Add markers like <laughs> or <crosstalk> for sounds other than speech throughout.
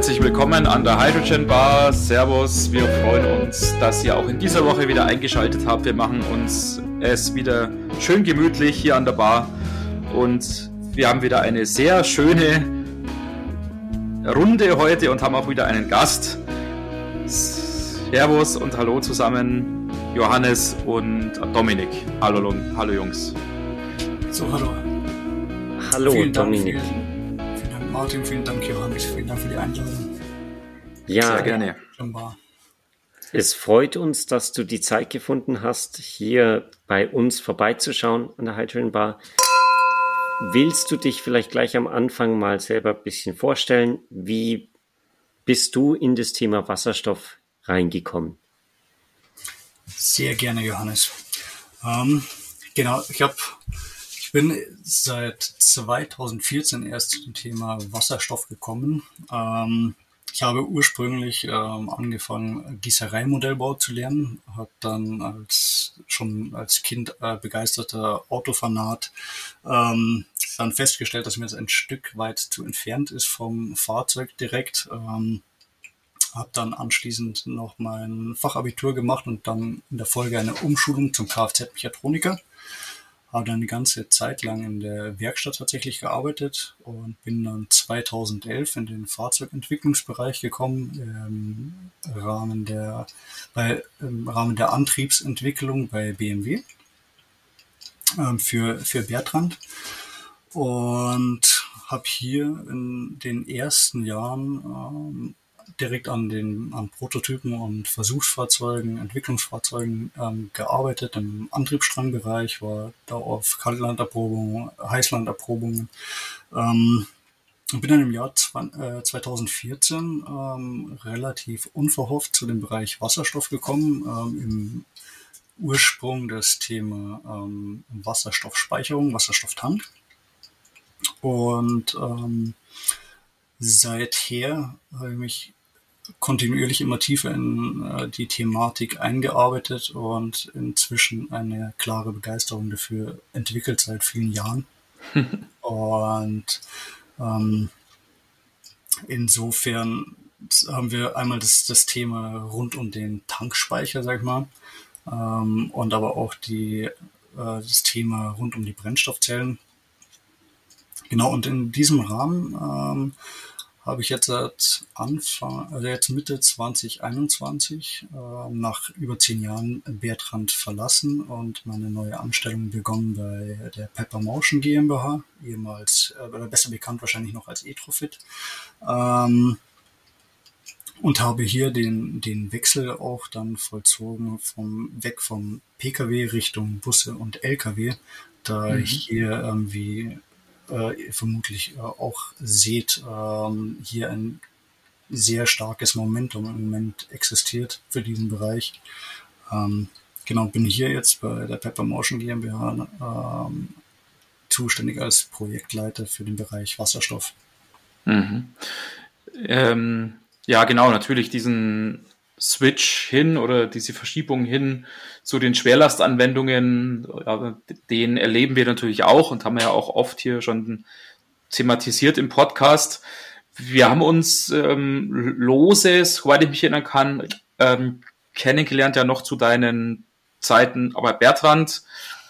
herzlich willkommen an der Hydrogen Bar. Servus, wir freuen uns, dass ihr auch in dieser Woche wieder eingeschaltet habt. Wir machen uns es wieder schön gemütlich hier an der Bar und wir haben wieder eine sehr schöne Runde heute und haben auch wieder einen Gast. Servus und hallo zusammen, Johannes und Dominik. Hallo, hallo Jungs. So, hallo. Hallo, vielen Dominik. Dank, Martin. Vielen Dank, Johannes. Vielen Dank für die Einladung. Ja, Sehr gerne. Es freut uns, dass du die Zeit gefunden hast, hier bei uns vorbeizuschauen an der Hydrogen Bar. Willst du dich vielleicht gleich am Anfang mal selber ein bisschen vorstellen? Wie bist du in das Thema Wasserstoff reingekommen? Sehr gerne, Johannes. Ähm, genau, ich habe ich bin seit 2014 erst zum Thema Wasserstoff gekommen. Ähm, ich habe ursprünglich ähm, angefangen, Gießereimodellbau zu lernen, habe dann als schon als Kind äh, begeisterter Autofanat ähm, dann festgestellt, dass mir das ein Stück weit zu entfernt ist vom Fahrzeug direkt. Ähm, habe dann anschließend noch mein Fachabitur gemacht und dann in der Folge eine Umschulung zum Kfz-Mechatroniker habe dann eine ganze Zeit lang in der Werkstatt tatsächlich gearbeitet und bin dann 2011 in den Fahrzeugentwicklungsbereich gekommen im Rahmen der, bei, im Rahmen der Antriebsentwicklung bei BMW ähm, für, für Bertrand. Und habe hier in den ersten Jahren ähm, direkt an den an Prototypen und Versuchsfahrzeugen, Entwicklungsfahrzeugen ähm, gearbeitet im Antriebsstrangbereich, war da auf Kaltlanderprobungen, Heißlanderprobungen. Ähm, bin dann im Jahr 2014 ähm, relativ unverhofft zu dem Bereich Wasserstoff gekommen. Ähm, Im Ursprung das Thema ähm, Wasserstoffspeicherung, Wasserstofftank. Und ähm, seither habe ich mich kontinuierlich immer tiefer in äh, die Thematik eingearbeitet und inzwischen eine klare Begeisterung dafür entwickelt seit vielen Jahren. <laughs> und ähm, insofern haben wir einmal das, das Thema rund um den Tankspeicher, sag ich mal, ähm, und aber auch die, äh, das Thema rund um die Brennstoffzellen. Genau, und in diesem Rahmen ähm, habe ich jetzt seit Anfang, also jetzt Mitte 2021 äh, nach über zehn Jahren Bertrand verlassen und meine neue Anstellung begonnen bei der Pepper Motion GmbH, ehemals, äh, besser bekannt wahrscheinlich noch als Etrofit. Ähm, und habe hier den, den Wechsel auch dann vollzogen vom, weg vom Pkw Richtung Busse und Lkw, da mhm. ich hier irgendwie äh, vermutlich äh, auch seht, ähm, hier ein sehr starkes Momentum im Moment existiert für diesen Bereich. Ähm, genau, bin hier jetzt bei der Pepper Motion GmbH ähm, zuständig als Projektleiter für den Bereich Wasserstoff. Mhm. Ähm, ja, genau, natürlich diesen Switch hin oder diese Verschiebung hin zu den Schwerlastanwendungen, den erleben wir natürlich auch und haben ja auch oft hier schon thematisiert im Podcast. Wir haben uns ähm, lose, soweit ich mich erinnern kann, ähm, kennengelernt ja noch zu deinen Zeiten, aber Bertrand,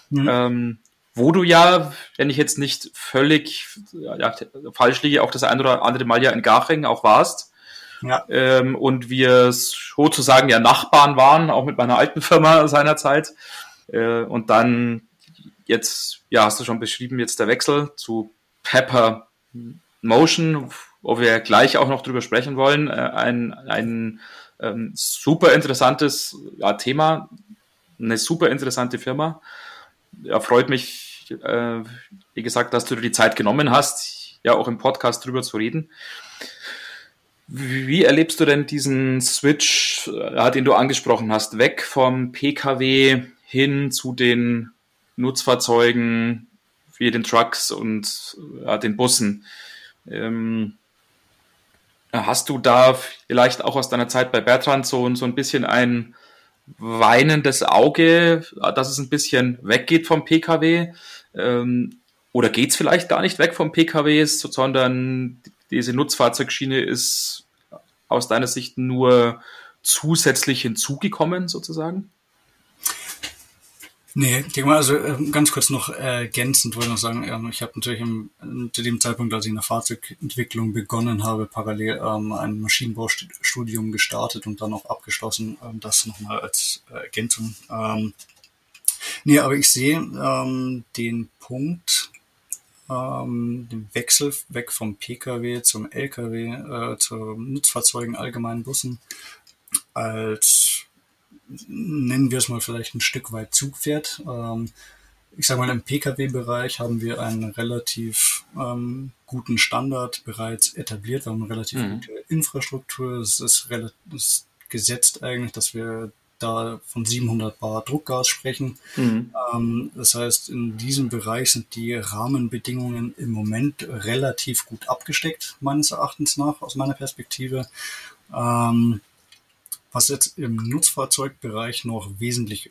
mhm. ähm, wo du ja, wenn ich jetzt nicht völlig ja, falsch liege, auch das ein oder andere Mal ja in Garching auch warst. Ja. Ähm, und wir sozusagen ja Nachbarn waren, auch mit meiner alten Firma seinerzeit. Äh, und dann jetzt, ja, hast du schon beschrieben, jetzt der Wechsel zu Pepper Motion, wo wir gleich auch noch drüber sprechen wollen. Äh, ein ein ähm, super interessantes ja, Thema, eine super interessante Firma. Ja, freut mich, äh, wie gesagt, dass du dir die Zeit genommen hast, ja auch im Podcast drüber zu reden. Wie erlebst du denn diesen Switch, äh, den du angesprochen hast, weg vom Pkw hin zu den Nutzfahrzeugen wie den Trucks und ja, den Bussen? Ähm, hast du da vielleicht auch aus deiner Zeit bei Bertrand so, so ein bisschen ein weinendes Auge, dass es ein bisschen weggeht vom Pkw? Ähm, oder geht's vielleicht gar nicht weg vom Pkw, sondern diese Nutzfahrzeugschiene ist aus deiner Sicht nur zusätzlich hinzugekommen sozusagen? Nee, ich denke mal, also ähm, ganz kurz noch ergänzend wollte ich noch sagen, ähm, ich habe natürlich im, zu dem Zeitpunkt, als ich in der Fahrzeugentwicklung begonnen habe, parallel ähm, ein Maschinenbaustudium gestartet und dann auch abgeschlossen. Ähm, das nochmal als Ergänzung. Ähm, nee, aber ich sehe ähm, den Punkt, ähm, den Wechsel weg vom Pkw zum Lkw, äh, zu Nutzfahrzeugen, allgemeinen Bussen als nennen wir es mal vielleicht ein Stück weit Zugpferd. Ähm, ich sage mal, im Pkw-Bereich haben wir einen relativ ähm, guten Standard bereits etabliert. Wir haben eine relativ mhm. gute Infrastruktur. Es ist, relativ, ist gesetzt eigentlich, dass wir da von 700 Bar Druckgas sprechen. Mhm. Ähm, das heißt, in diesem Bereich sind die Rahmenbedingungen im Moment relativ gut abgesteckt, meines Erachtens nach, aus meiner Perspektive. Ähm, was jetzt im Nutzfahrzeugbereich noch wesentlich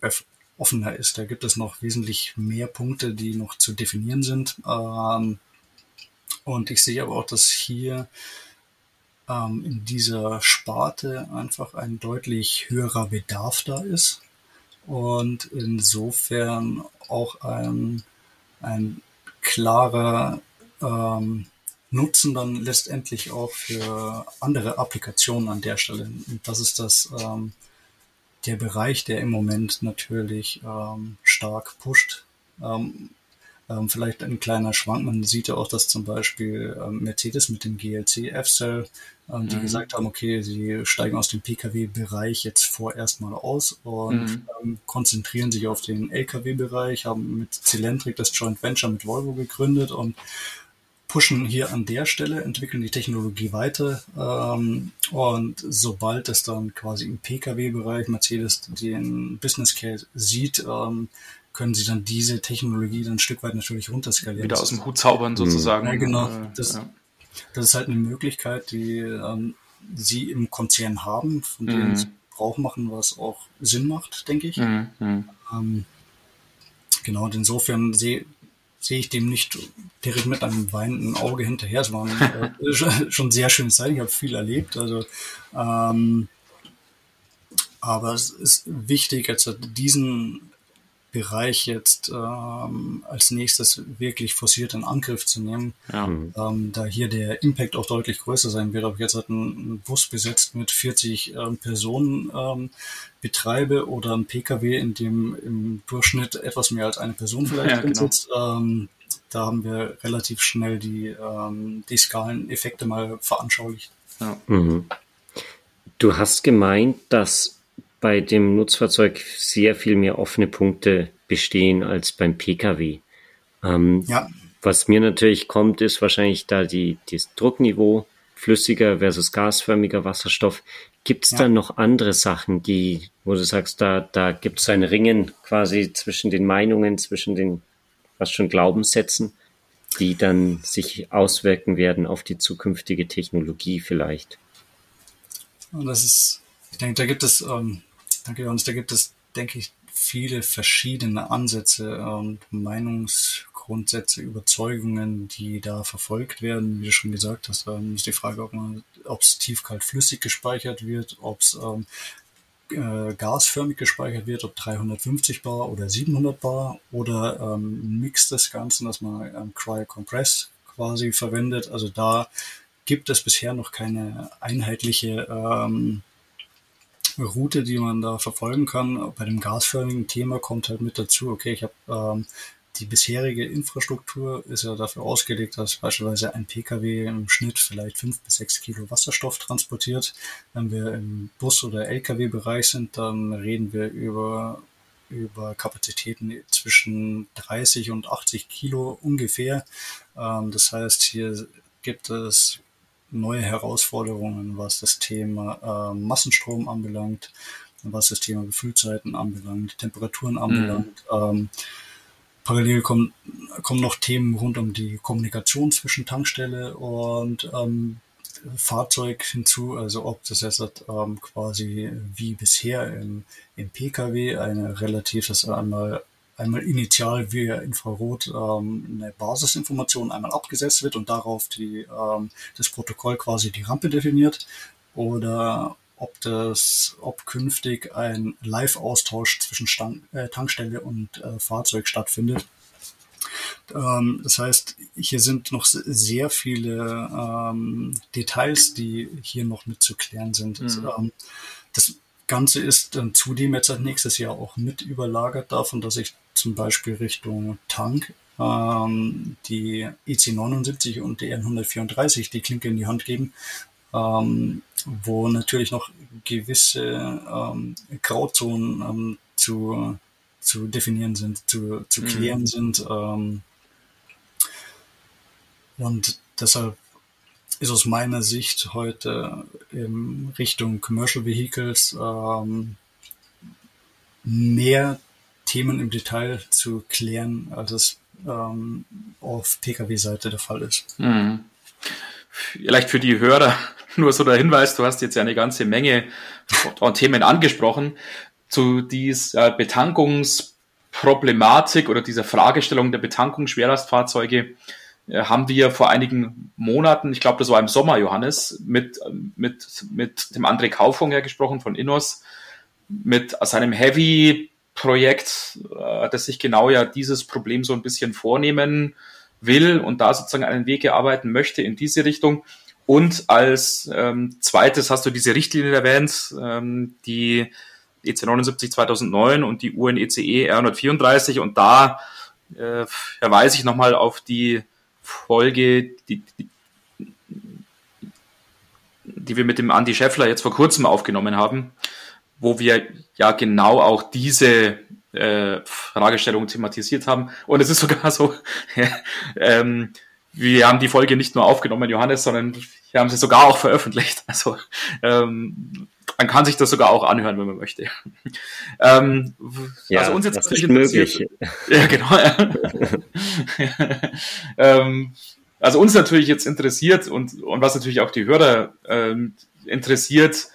offener ist. Da gibt es noch wesentlich mehr Punkte, die noch zu definieren sind. Ähm, und ich sehe aber auch, dass hier in dieser Sparte einfach ein deutlich höherer Bedarf da ist. Und insofern auch ein, ein klarer ähm, Nutzen dann letztendlich auch für andere Applikationen an der Stelle. Und das ist das ähm, der Bereich, der im Moment natürlich ähm, stark pusht. Ähm, ähm, vielleicht ein kleiner Schwank. Man sieht ja auch, dass zum Beispiel ähm, Mercedes mit dem GLC F-Cell, ähm, die mhm. gesagt haben, okay, sie steigen aus dem Pkw-Bereich jetzt vorerst mal aus und mhm. ähm, konzentrieren sich auf den Lkw-Bereich, haben mit Cylindric das Joint Venture mit Volvo gegründet und pushen hier an der Stelle, entwickeln die Technologie weiter ähm, und sobald es dann quasi im Pkw-Bereich Mercedes den Business Case sieht, ähm, können sie dann diese Technologie dann ein Stück weit natürlich runterskalieren. Wieder aus dem Hut zaubern sozusagen. Ja, genau. Äh, das, ja. das ist halt eine Möglichkeit, die ähm, sie im Konzern haben, von denen mhm. sie Brauch machen, was auch Sinn macht, denke ich. Mhm. mhm. Ähm, genau, und insofern sehe sehe ich dem nicht direkt mit einem weinenden Auge hinterher. Es war ein, äh, <laughs> schon sehr schöne Zeit. Ich habe viel erlebt. Also, ähm, aber es ist wichtig, jetzt diesen Bereich jetzt ähm, als nächstes wirklich forciert in Angriff zu nehmen, ja. ähm, da hier der Impact auch deutlich größer sein wird. Ob ich jetzt halt einen Bus besetzt mit 40 ähm, Personen ähm, betreibe oder ein Pkw, in dem im Durchschnitt etwas mehr als eine Person vielleicht ja, drin genau. sitzt, ähm, da haben wir relativ schnell die, ähm, die Skaleneffekte mal veranschaulicht. Ja. Mhm. Du hast gemeint, dass bei dem Nutzfahrzeug sehr viel mehr offene Punkte bestehen als beim Pkw. Ähm, ja. Was mir natürlich kommt, ist wahrscheinlich da die, das Druckniveau, flüssiger versus gasförmiger Wasserstoff. Gibt es ja. da noch andere Sachen, die, wo du sagst, da, da gibt es ein Ringen quasi zwischen den Meinungen, zwischen den was schon Glaubenssätzen, die dann sich auswirken werden auf die zukünftige Technologie vielleicht? Und das ist, ich denke, da gibt es ähm, Danke, Johannes. Da gibt es, denke ich, viele verschiedene Ansätze und Meinungsgrundsätze, Überzeugungen, die da verfolgt werden. Wie du schon gesagt hast, ähm, ist die Frage, ob man, ob es tiefkalt flüssig gespeichert wird, ob es ähm, äh, gasförmig gespeichert wird, ob 350 Bar oder 700 Bar oder ähm, Mix des Ganzen, dass man ähm, Cryo-Compress quasi verwendet. Also da gibt es bisher noch keine einheitliche ähm, Route, die man da verfolgen kann. Bei dem gasförmigen Thema kommt halt mit dazu, okay, ich habe ähm, die bisherige Infrastruktur ist ja dafür ausgelegt, dass beispielsweise ein Pkw im Schnitt vielleicht fünf bis sechs Kilo Wasserstoff transportiert. Wenn wir im Bus- oder Lkw-Bereich sind, dann reden wir über, über Kapazitäten zwischen 30 und 80 Kilo ungefähr. Ähm, das heißt, hier gibt es neue Herausforderungen, was das Thema äh, Massenstrom anbelangt, was das Thema Befüllzeiten anbelangt, Temperaturen mhm. anbelangt. Mhm. Ähm, parallel kommen, kommen noch Themen rund um die Kommunikation zwischen Tankstelle und ähm, Fahrzeug hinzu, also ob das jetzt ähm, quasi wie bisher im, im Pkw eine relativ, das einmal einmal initial via Infrarot ähm, eine Basisinformation einmal abgesetzt wird und darauf die, ähm, das Protokoll quasi die Rampe definiert. oder ob das, ob künftig ein Live-Austausch zwischen Stand, äh, Tankstelle und äh, Fahrzeug stattfindet. Ähm, das heißt, hier sind noch sehr viele ähm, Details, die hier noch mit zu klären sind. Mhm. Ähm, das Ganze ist dann zudem jetzt nächstes Jahr auch mit überlagert davon, dass ich zum Beispiel Richtung Tank ähm, die EC79 und die N134 die Klinke in die Hand geben, ähm, wo natürlich noch gewisse ähm, Grauzonen ähm, zu, zu definieren sind, zu, zu mhm. klären mhm. sind. Ähm, und deshalb ist aus meiner Sicht heute in Richtung Commercial Vehicles ähm, mehr Themen im Detail zu klären, als es ähm, auf Pkw-Seite der Fall ist. Mhm. Vielleicht für die Hörer <laughs> nur so der Hinweis, du hast jetzt ja eine ganze Menge von Themen angesprochen zu dieser Betankungsproblematik oder dieser Fragestellung der Betankung Schwerlastfahrzeuge haben wir vor einigen Monaten, ich glaube, das war im Sommer, Johannes, mit, mit, mit dem André Kaufhunger gesprochen von Innos, mit seinem Heavy-Projekt, äh, das sich genau ja dieses Problem so ein bisschen vornehmen will und da sozusagen einen Weg erarbeiten möchte in diese Richtung. Und als ähm, zweites hast du diese Richtlinien erwähnt, ähm, die EC 79 2009 und die UNECE R134 und da äh, verweise ich nochmal auf die Folge, die, die, die wir mit dem Andy Scheffler jetzt vor kurzem aufgenommen haben, wo wir ja genau auch diese äh, Fragestellung thematisiert haben. Und es ist sogar so, <laughs> ähm, wir haben die Folge nicht nur aufgenommen, Johannes, sondern wir haben sie sogar auch veröffentlicht. Also ähm, man kann sich das sogar auch anhören, wenn man möchte. <laughs> Ähm, ja, also uns jetzt das ist möglich. <laughs> Ja, genau. <laughs> ähm, also uns natürlich jetzt interessiert und, und was natürlich auch die Hörer ähm, interessiert,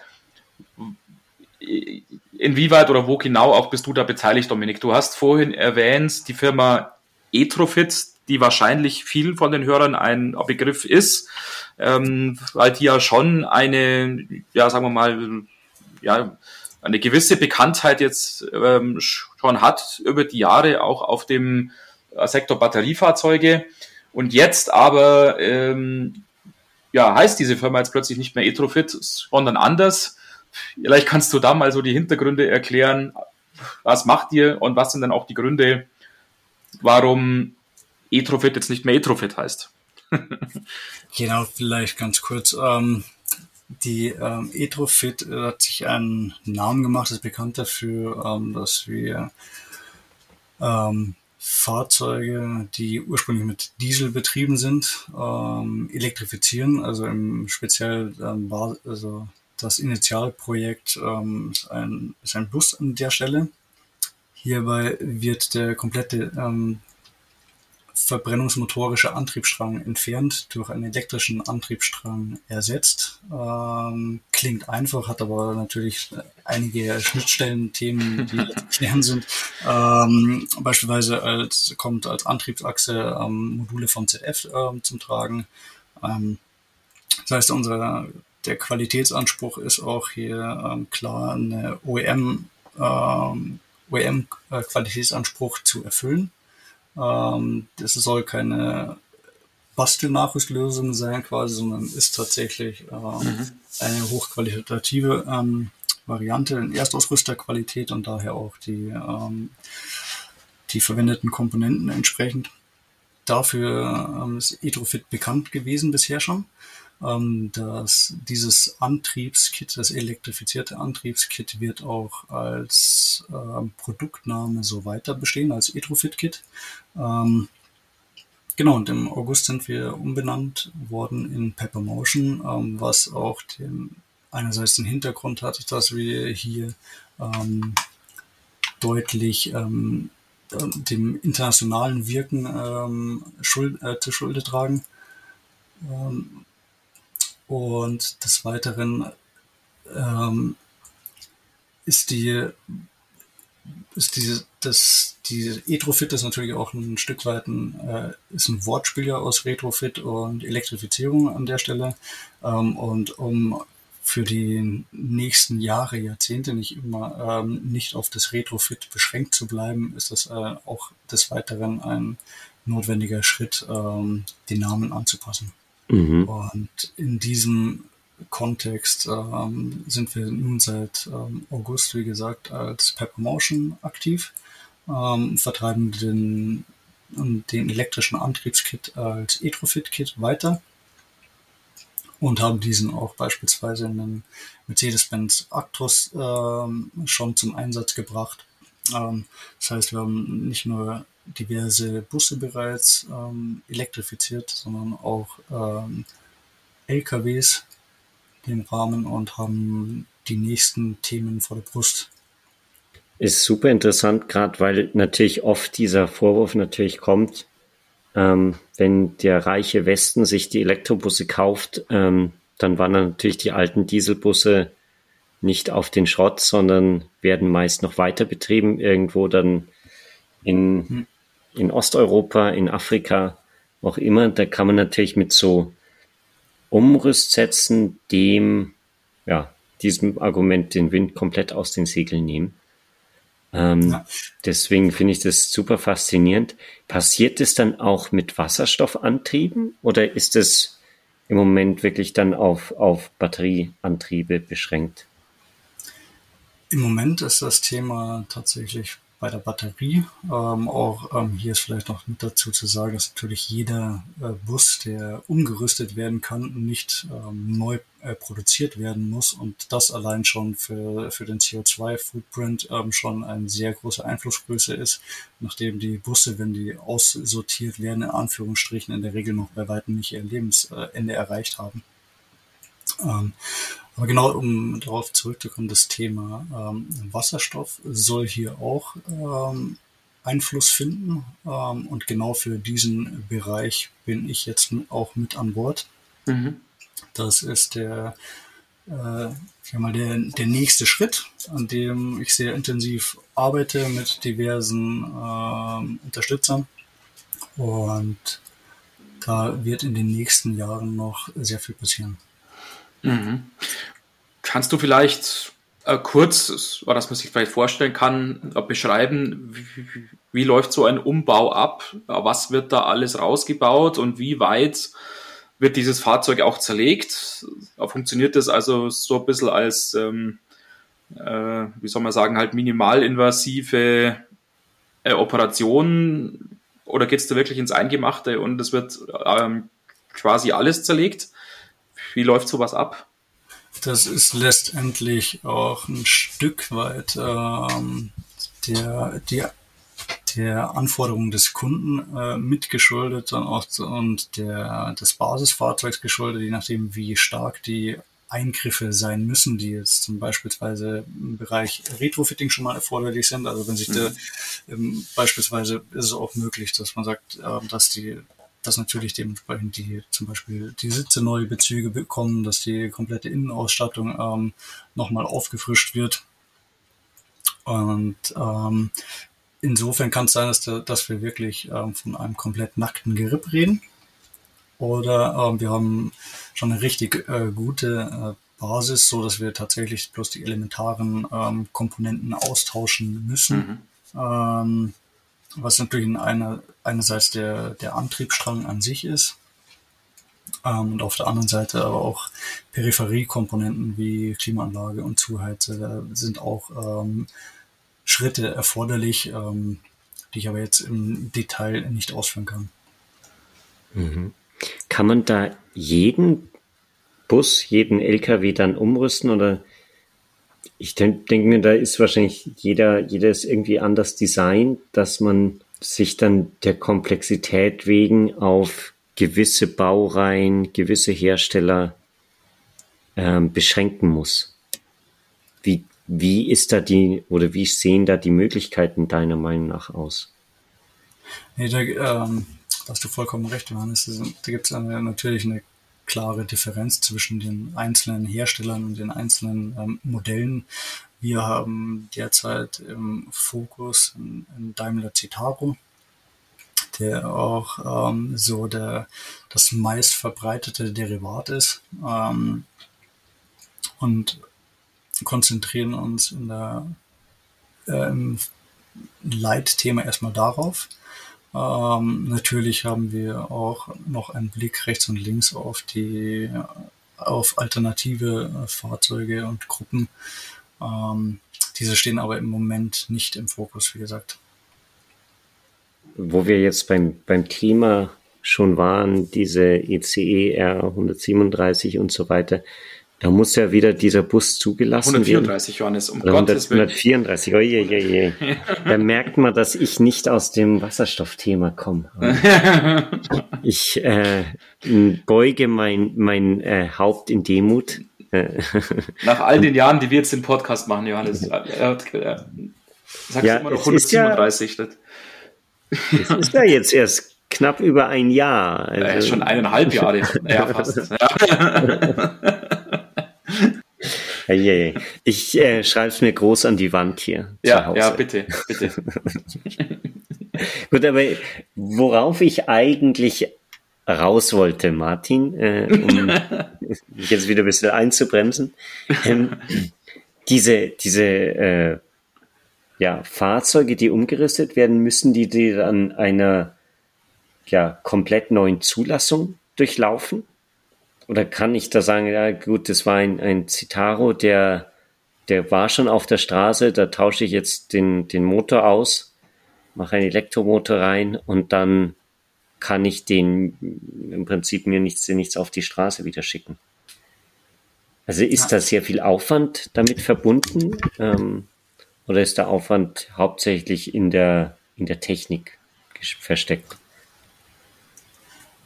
inwieweit oder wo genau auch bist du da beteiligt, Dominik? Du hast vorhin erwähnt, die Firma Etrofit, die wahrscheinlich vielen von den Hörern ein Begriff ist, ähm, weil die ja schon eine, ja, sagen wir mal, ja, eine gewisse Bekanntheit jetzt ähm, schon hat über die Jahre auch auf dem äh, Sektor Batteriefahrzeuge. Und jetzt aber ähm, ja, heißt diese Firma jetzt plötzlich nicht mehr Etrofit, sondern anders. Vielleicht kannst du da mal so die Hintergründe erklären. Was macht ihr und was sind dann auch die Gründe, warum Etrofit jetzt nicht mehr Etrofit heißt? <laughs> genau, vielleicht ganz kurz. Ähm, die ähm, Etrofit hat sich einen Namen gemacht, ist bekannt dafür, ähm, dass wir ähm, Fahrzeuge, die ursprünglich mit Diesel betrieben sind, ähm, elektrifizieren. Also im speziell ähm, war also das Initialprojekt ähm, ist, ein, ist ein Bus an der Stelle. Hierbei wird der komplette ähm, verbrennungsmotorische Antriebsstrang entfernt, durch einen elektrischen Antriebsstrang ersetzt. Ähm, klingt einfach, hat aber natürlich einige Schnittstellen-Themen, die <laughs> zu klären sind. Ähm, beispielsweise als, kommt als Antriebsachse ähm, Module von ZF ähm, zum Tragen. Ähm, das heißt, unser der Qualitätsanspruch ist auch hier ähm, klar, eine OEM, OEM-Qualitätsanspruch zu erfüllen. Ähm, das soll keine Bastelnachrüstlösung sein quasi, sondern ist tatsächlich ähm, mhm. eine hochqualitative ähm, Variante in Erstausrüsterqualität und daher auch die, ähm, die verwendeten Komponenten entsprechend. Dafür ähm, ist Etrofit bekannt gewesen bisher schon ähm, dass dieses Antriebskit, das elektrifizierte Antriebskit, wird auch als äh, Produktname so weiter bestehen, als Etrofit-Kit. Ähm, genau, und im August sind wir umbenannt worden in Pepper Motion, ähm, was auch den, einerseits den Hintergrund hat, dass wir hier ähm, deutlich ähm, dem internationalen Wirken ähm, Schuld, äh, Schulde tragen. Und des Weiteren ähm, ist die ist die, das, die Etrofit ist natürlich auch ein Stück weit ein, äh, ist ein Wortspiel ja aus Retrofit und Elektrifizierung an der Stelle. Ähm, und um für die nächsten Jahre, Jahrzehnte nicht immer ähm, nicht auf das Retrofit beschränkt zu bleiben, ist das äh, auch des Weiteren ein notwendiger Schritt, ähm, den Namen anzupassen. Mhm. Und in diesem Kontext ähm, sind wir nun seit ähm, August, wie gesagt, als Peppermotion aktiv, ähm, vertreiben den, den elektrischen Antriebskit als Etrofit-Kit weiter und haben diesen auch beispielsweise in einem Mercedes-Benz Actros ähm, schon zum Einsatz gebracht. Ähm, das heißt, wir haben nicht nur diverse Busse bereits ähm, elektrifiziert, sondern auch ähm, LKWs im Rahmen und haben die nächsten Themen vor der Brust. Ist super interessant, gerade weil natürlich oft dieser Vorwurf natürlich kommt, ähm, wenn der reiche Westen sich die Elektrobusse kauft, ähm, dann wandern natürlich die alten Dieselbusse nicht auf den Schrott, sondern werden meist noch weiter betrieben, irgendwo dann in, hm. In Osteuropa, in Afrika, auch immer. Da kann man natürlich mit so Umrüstsätzen dem, ja, diesem Argument den Wind komplett aus den Segeln nehmen. Ähm, ja. Deswegen finde ich das super faszinierend. Passiert es dann auch mit Wasserstoffantrieben oder ist es im Moment wirklich dann auf, auf Batterieantriebe beschränkt? Im Moment ist das Thema tatsächlich bei der Batterie. Ähm, auch ähm, hier ist vielleicht noch mit dazu zu sagen, dass natürlich jeder äh, Bus, der umgerüstet werden kann, nicht ähm, neu äh, produziert werden muss. Und das allein schon für, für den CO2-Footprint ähm, schon eine sehr große Einflussgröße ist, nachdem die Busse, wenn die aussortiert werden, in Anführungsstrichen in der Regel noch bei weitem nicht ihr Lebensende erreicht haben. Aber genau, um darauf zurückzukommen, das Thema ähm, Wasserstoff soll hier auch ähm, Einfluss finden. Ähm, und genau für diesen Bereich bin ich jetzt auch mit an Bord. Mhm. Das ist der, äh, ich mal, der, der nächste Schritt, an dem ich sehr intensiv arbeite mit diversen äh, Unterstützern. Und da wird in den nächsten Jahren noch sehr viel passieren. Mhm. Kannst du vielleicht äh, kurz, dass man sich vielleicht vorstellen kann, äh, beschreiben, wie, wie, läuft so ein Umbau ab? Was wird da alles rausgebaut und wie weit wird dieses Fahrzeug auch zerlegt? Funktioniert das also so ein bisschen als, ähm, äh, wie soll man sagen, halt minimalinvasive äh, Operation oder geht es da wirklich ins Eingemachte und es wird ähm, quasi alles zerlegt? Wie läuft sowas ab? Das ist letztendlich auch ein Stück weit ähm, der, der, der Anforderungen des Kunden äh, mitgeschuldet und, auch, und der, des Basisfahrzeugs geschuldet, je nachdem, wie stark die Eingriffe sein müssen, die jetzt zum beispielsweise im Bereich Retrofitting schon mal erforderlich sind. Also wenn sich mhm. der, ähm, beispielsweise ist es auch möglich, dass man sagt, äh, dass die dass natürlich dementsprechend die zum Beispiel die Sitze neue Bezüge bekommen, dass die komplette Innenausstattung ähm, nochmal aufgefrischt wird. Und ähm, insofern kann es sein, dass, der, dass wir wirklich ähm, von einem komplett nackten Geripp reden. Oder ähm, wir haben schon eine richtig äh, gute äh, Basis, so dass wir tatsächlich bloß die elementaren ähm, Komponenten austauschen müssen. Mhm. Ähm, was natürlich eine, einerseits der, der Antriebsstrang an sich ist ähm, und auf der anderen Seite aber auch Peripheriekomponenten wie Klimaanlage und Zuheize da sind auch ähm, Schritte erforderlich, ähm, die ich aber jetzt im Detail nicht ausführen kann. Mhm. Kann man da jeden Bus, jeden LKW dann umrüsten oder ich denke mir, da ist wahrscheinlich jeder, jeder ist irgendwie anders designt, dass man sich dann der Komplexität wegen auf gewisse Baureihen, gewisse Hersteller ähm, beschränken muss. Wie, wie ist da die, oder wie sehen da die Möglichkeiten deiner Meinung nach aus? Nee, da, ähm, hast du vollkommen recht, Johannes. Da gibt es natürlich eine klare Differenz zwischen den einzelnen Herstellern und den einzelnen ähm, Modellen. Wir haben derzeit im Fokus in, Daimler Citaro, der auch ähm, so der, das meist verbreitete Derivat ist. Ähm, und konzentrieren uns in der, äh, im Leitthema erstmal darauf. Ähm, natürlich haben wir auch noch einen Blick rechts und links auf die auf alternative äh, Fahrzeuge und Gruppen. Ähm, diese stehen aber im Moment nicht im Fokus, wie gesagt. Wo wir jetzt beim, beim Klima schon waren, diese ECE R137 und so weiter, da muss ja wieder dieser Bus zugelassen 134, werden. Johannes, um 100, Gottes Willen. 134, oje, je, je. Da merkt man, dass ich nicht aus dem Wasserstoffthema komme. <laughs> Ich äh, beuge mein, mein äh, Haupt in Demut. <laughs> Nach all den Jahren, die wir jetzt den Podcast machen, Johannes, äh, äh, sagst ja, du immer noch 137. Ja, das ist ja jetzt erst knapp über ein Jahr. Also, ja, schon eineinhalb Jahre. <laughs> ja, fast. Ja. Ich äh, schreibe es mir groß an die Wand hier. Ja, ja, bitte, bitte. <laughs> Gut, aber worauf ich eigentlich raus wollte, Martin, äh, um <laughs> mich jetzt wieder ein bisschen einzubremsen, ähm, diese, diese äh, ja, Fahrzeuge, die umgerüstet werden müssen, die, die dann einer ja, komplett neuen Zulassung durchlaufen? Oder kann ich da sagen, ja gut, das war ein, ein Citaro, der, der war schon auf der Straße, da tausche ich jetzt den, den Motor aus, mache einen Elektromotor rein und dann kann ich den im Prinzip mir nichts, nichts auf die Straße wieder schicken. Also ist da sehr viel Aufwand damit verbunden ähm, oder ist der Aufwand hauptsächlich in der, in der Technik versteckt?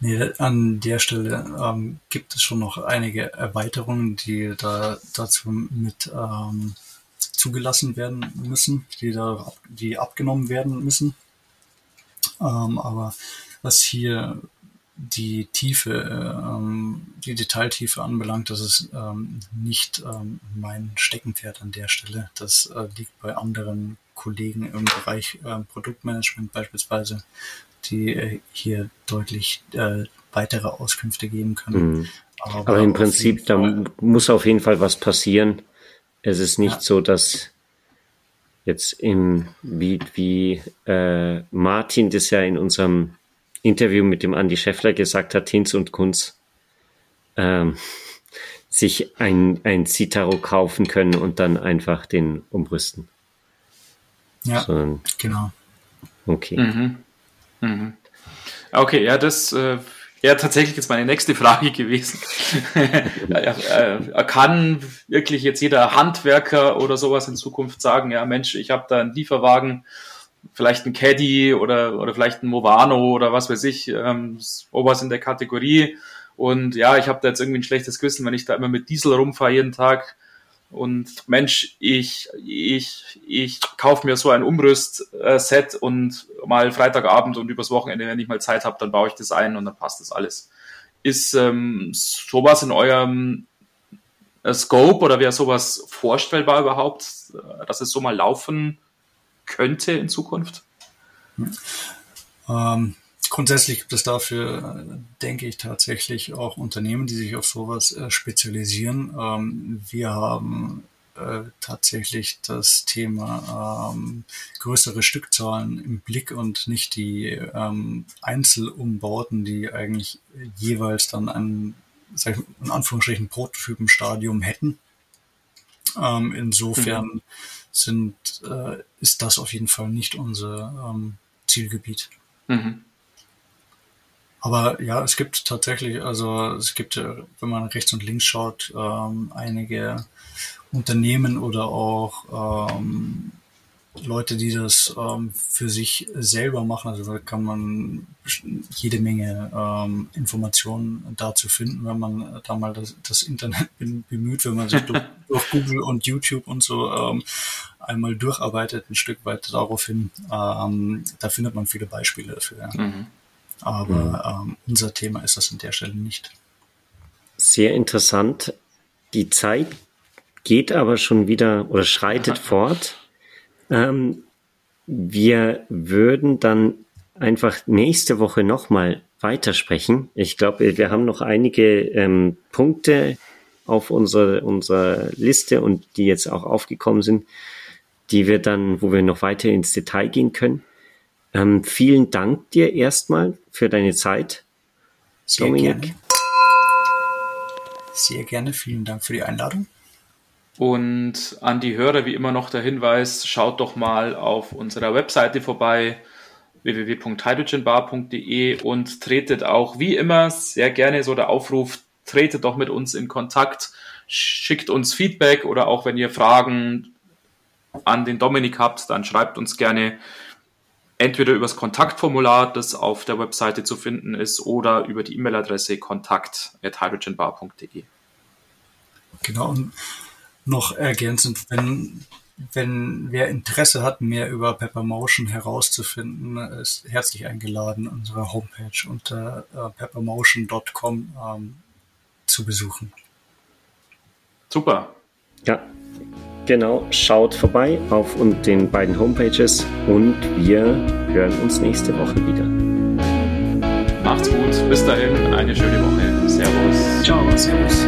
Nee, an der Stelle ähm, gibt es schon noch einige Erweiterungen, die da dazu mit ähm, zugelassen werden müssen, die da die abgenommen werden müssen. Ähm, aber was hier die Tiefe, ähm, die Detailtiefe anbelangt, das ist ähm, nicht ähm, mein Steckenpferd an der Stelle. Das äh, liegt bei anderen Kollegen im Bereich äh, Produktmanagement beispielsweise die äh, hier deutlich äh, weitere Auskünfte geben können. Mhm. Aber, Aber, im Prinzip, da muss auf jeden Fall was passieren. Es ist nicht ja. so, dass jetzt im, wie, wie äh, Martin das ja in unserem Interview mit dem Andy Scheffler gesagt hat, Hinz und Kunz, ähm, sich ein, ein Citaro kaufen können und dann einfach den umrüsten. Ja, Sondern, genau. Okay. Mhm. Mhm. Okay, ja, das äh, wäre tatsächlich jetzt meine nächste Frage <laughs> gewesen. kann wirklich jetzt jeder Handwerker oder sowas in Zukunft sagen, ja Mensch, ich habe da einen Lieferwagen, vielleicht ein Caddy oder, oder vielleicht ein Movano oder was weiß ich, ähm, sowas in der Kategorie. Und ja, ich habe da jetzt irgendwie ein schlechtes Gewissen, wenn ich da immer mit Diesel rumfahre jeden Tag und Mensch, ich, ich, ich kaufe mir so ein Umrüstset und mal Freitagabend und übers Wochenende, wenn ich mal Zeit habe, dann baue ich das ein und dann passt das alles. Ist ähm, sowas in eurem äh, Scope oder wäre sowas vorstellbar überhaupt, äh, dass es so mal laufen könnte in Zukunft? Ähm, Grundsätzlich gibt es dafür, denke ich, tatsächlich auch Unternehmen, die sich auf sowas äh, spezialisieren. Ähm, wir haben äh, tatsächlich das Thema ähm, größere Stückzahlen im Blick und nicht die ähm, Einzelumbauten, die eigentlich jeweils dann ein, sag ich, in Anführungsstrichen, Prototypenstadium hätten. Ähm, insofern mhm. sind, äh, ist das auf jeden Fall nicht unser Zielgebiet. Mhm. Aber ja, es gibt tatsächlich, also es gibt, wenn man rechts und links schaut, ähm, einige Unternehmen oder auch ähm, Leute, die das ähm, für sich selber machen. Also da kann man jede Menge ähm, Informationen dazu finden, wenn man da mal das, das Internet bemüht, wenn man sich durch, <laughs> durch, Google und YouTube und so ähm, einmal durcharbeitet, ein Stück weit daraufhin. Ähm, da findet man viele Beispiele dafür. Ja. Mhm. Aber mhm. ähm, unser Thema ist das an der Stelle nicht. Sehr interessant. Die Zeit geht aber schon wieder oder schreitet fort. Ähm, wir würden dann einfach nächste Woche nochmal weitersprechen. Ich glaube, wir haben noch einige ähm, Punkte auf unsere, unsere Liste und die jetzt auch aufgekommen sind, die wir dann, wo wir noch weiter ins Detail gehen können. Ähm, vielen Dank dir erstmal für deine Zeit. Sehr Dominik. gerne. Sehr gerne. Vielen Dank für die Einladung. Und an die Hörer wie immer noch der Hinweis, schaut doch mal auf unserer Webseite vorbei www.hydrogenbar.de und tretet auch wie immer sehr gerne so der Aufruf, tretet doch mit uns in Kontakt, schickt uns Feedback oder auch wenn ihr Fragen an den Dominik habt, dann schreibt uns gerne entweder übers Kontaktformular, das auf der Webseite zu finden ist, oder über die E-Mail-Adresse kontakt.hydrogenbar.de. Genau, und noch ergänzend, wenn, wenn wer Interesse hat, mehr über Peppermotion herauszufinden, ist herzlich eingeladen, unsere Homepage unter äh, peppermotion.com ähm, zu besuchen. Super. Ja, genau. Schaut vorbei auf den beiden Homepages und wir hören uns nächste Woche wieder. Macht's gut. Bis dahin. Eine schöne Woche. Servus. Ciao. Servus.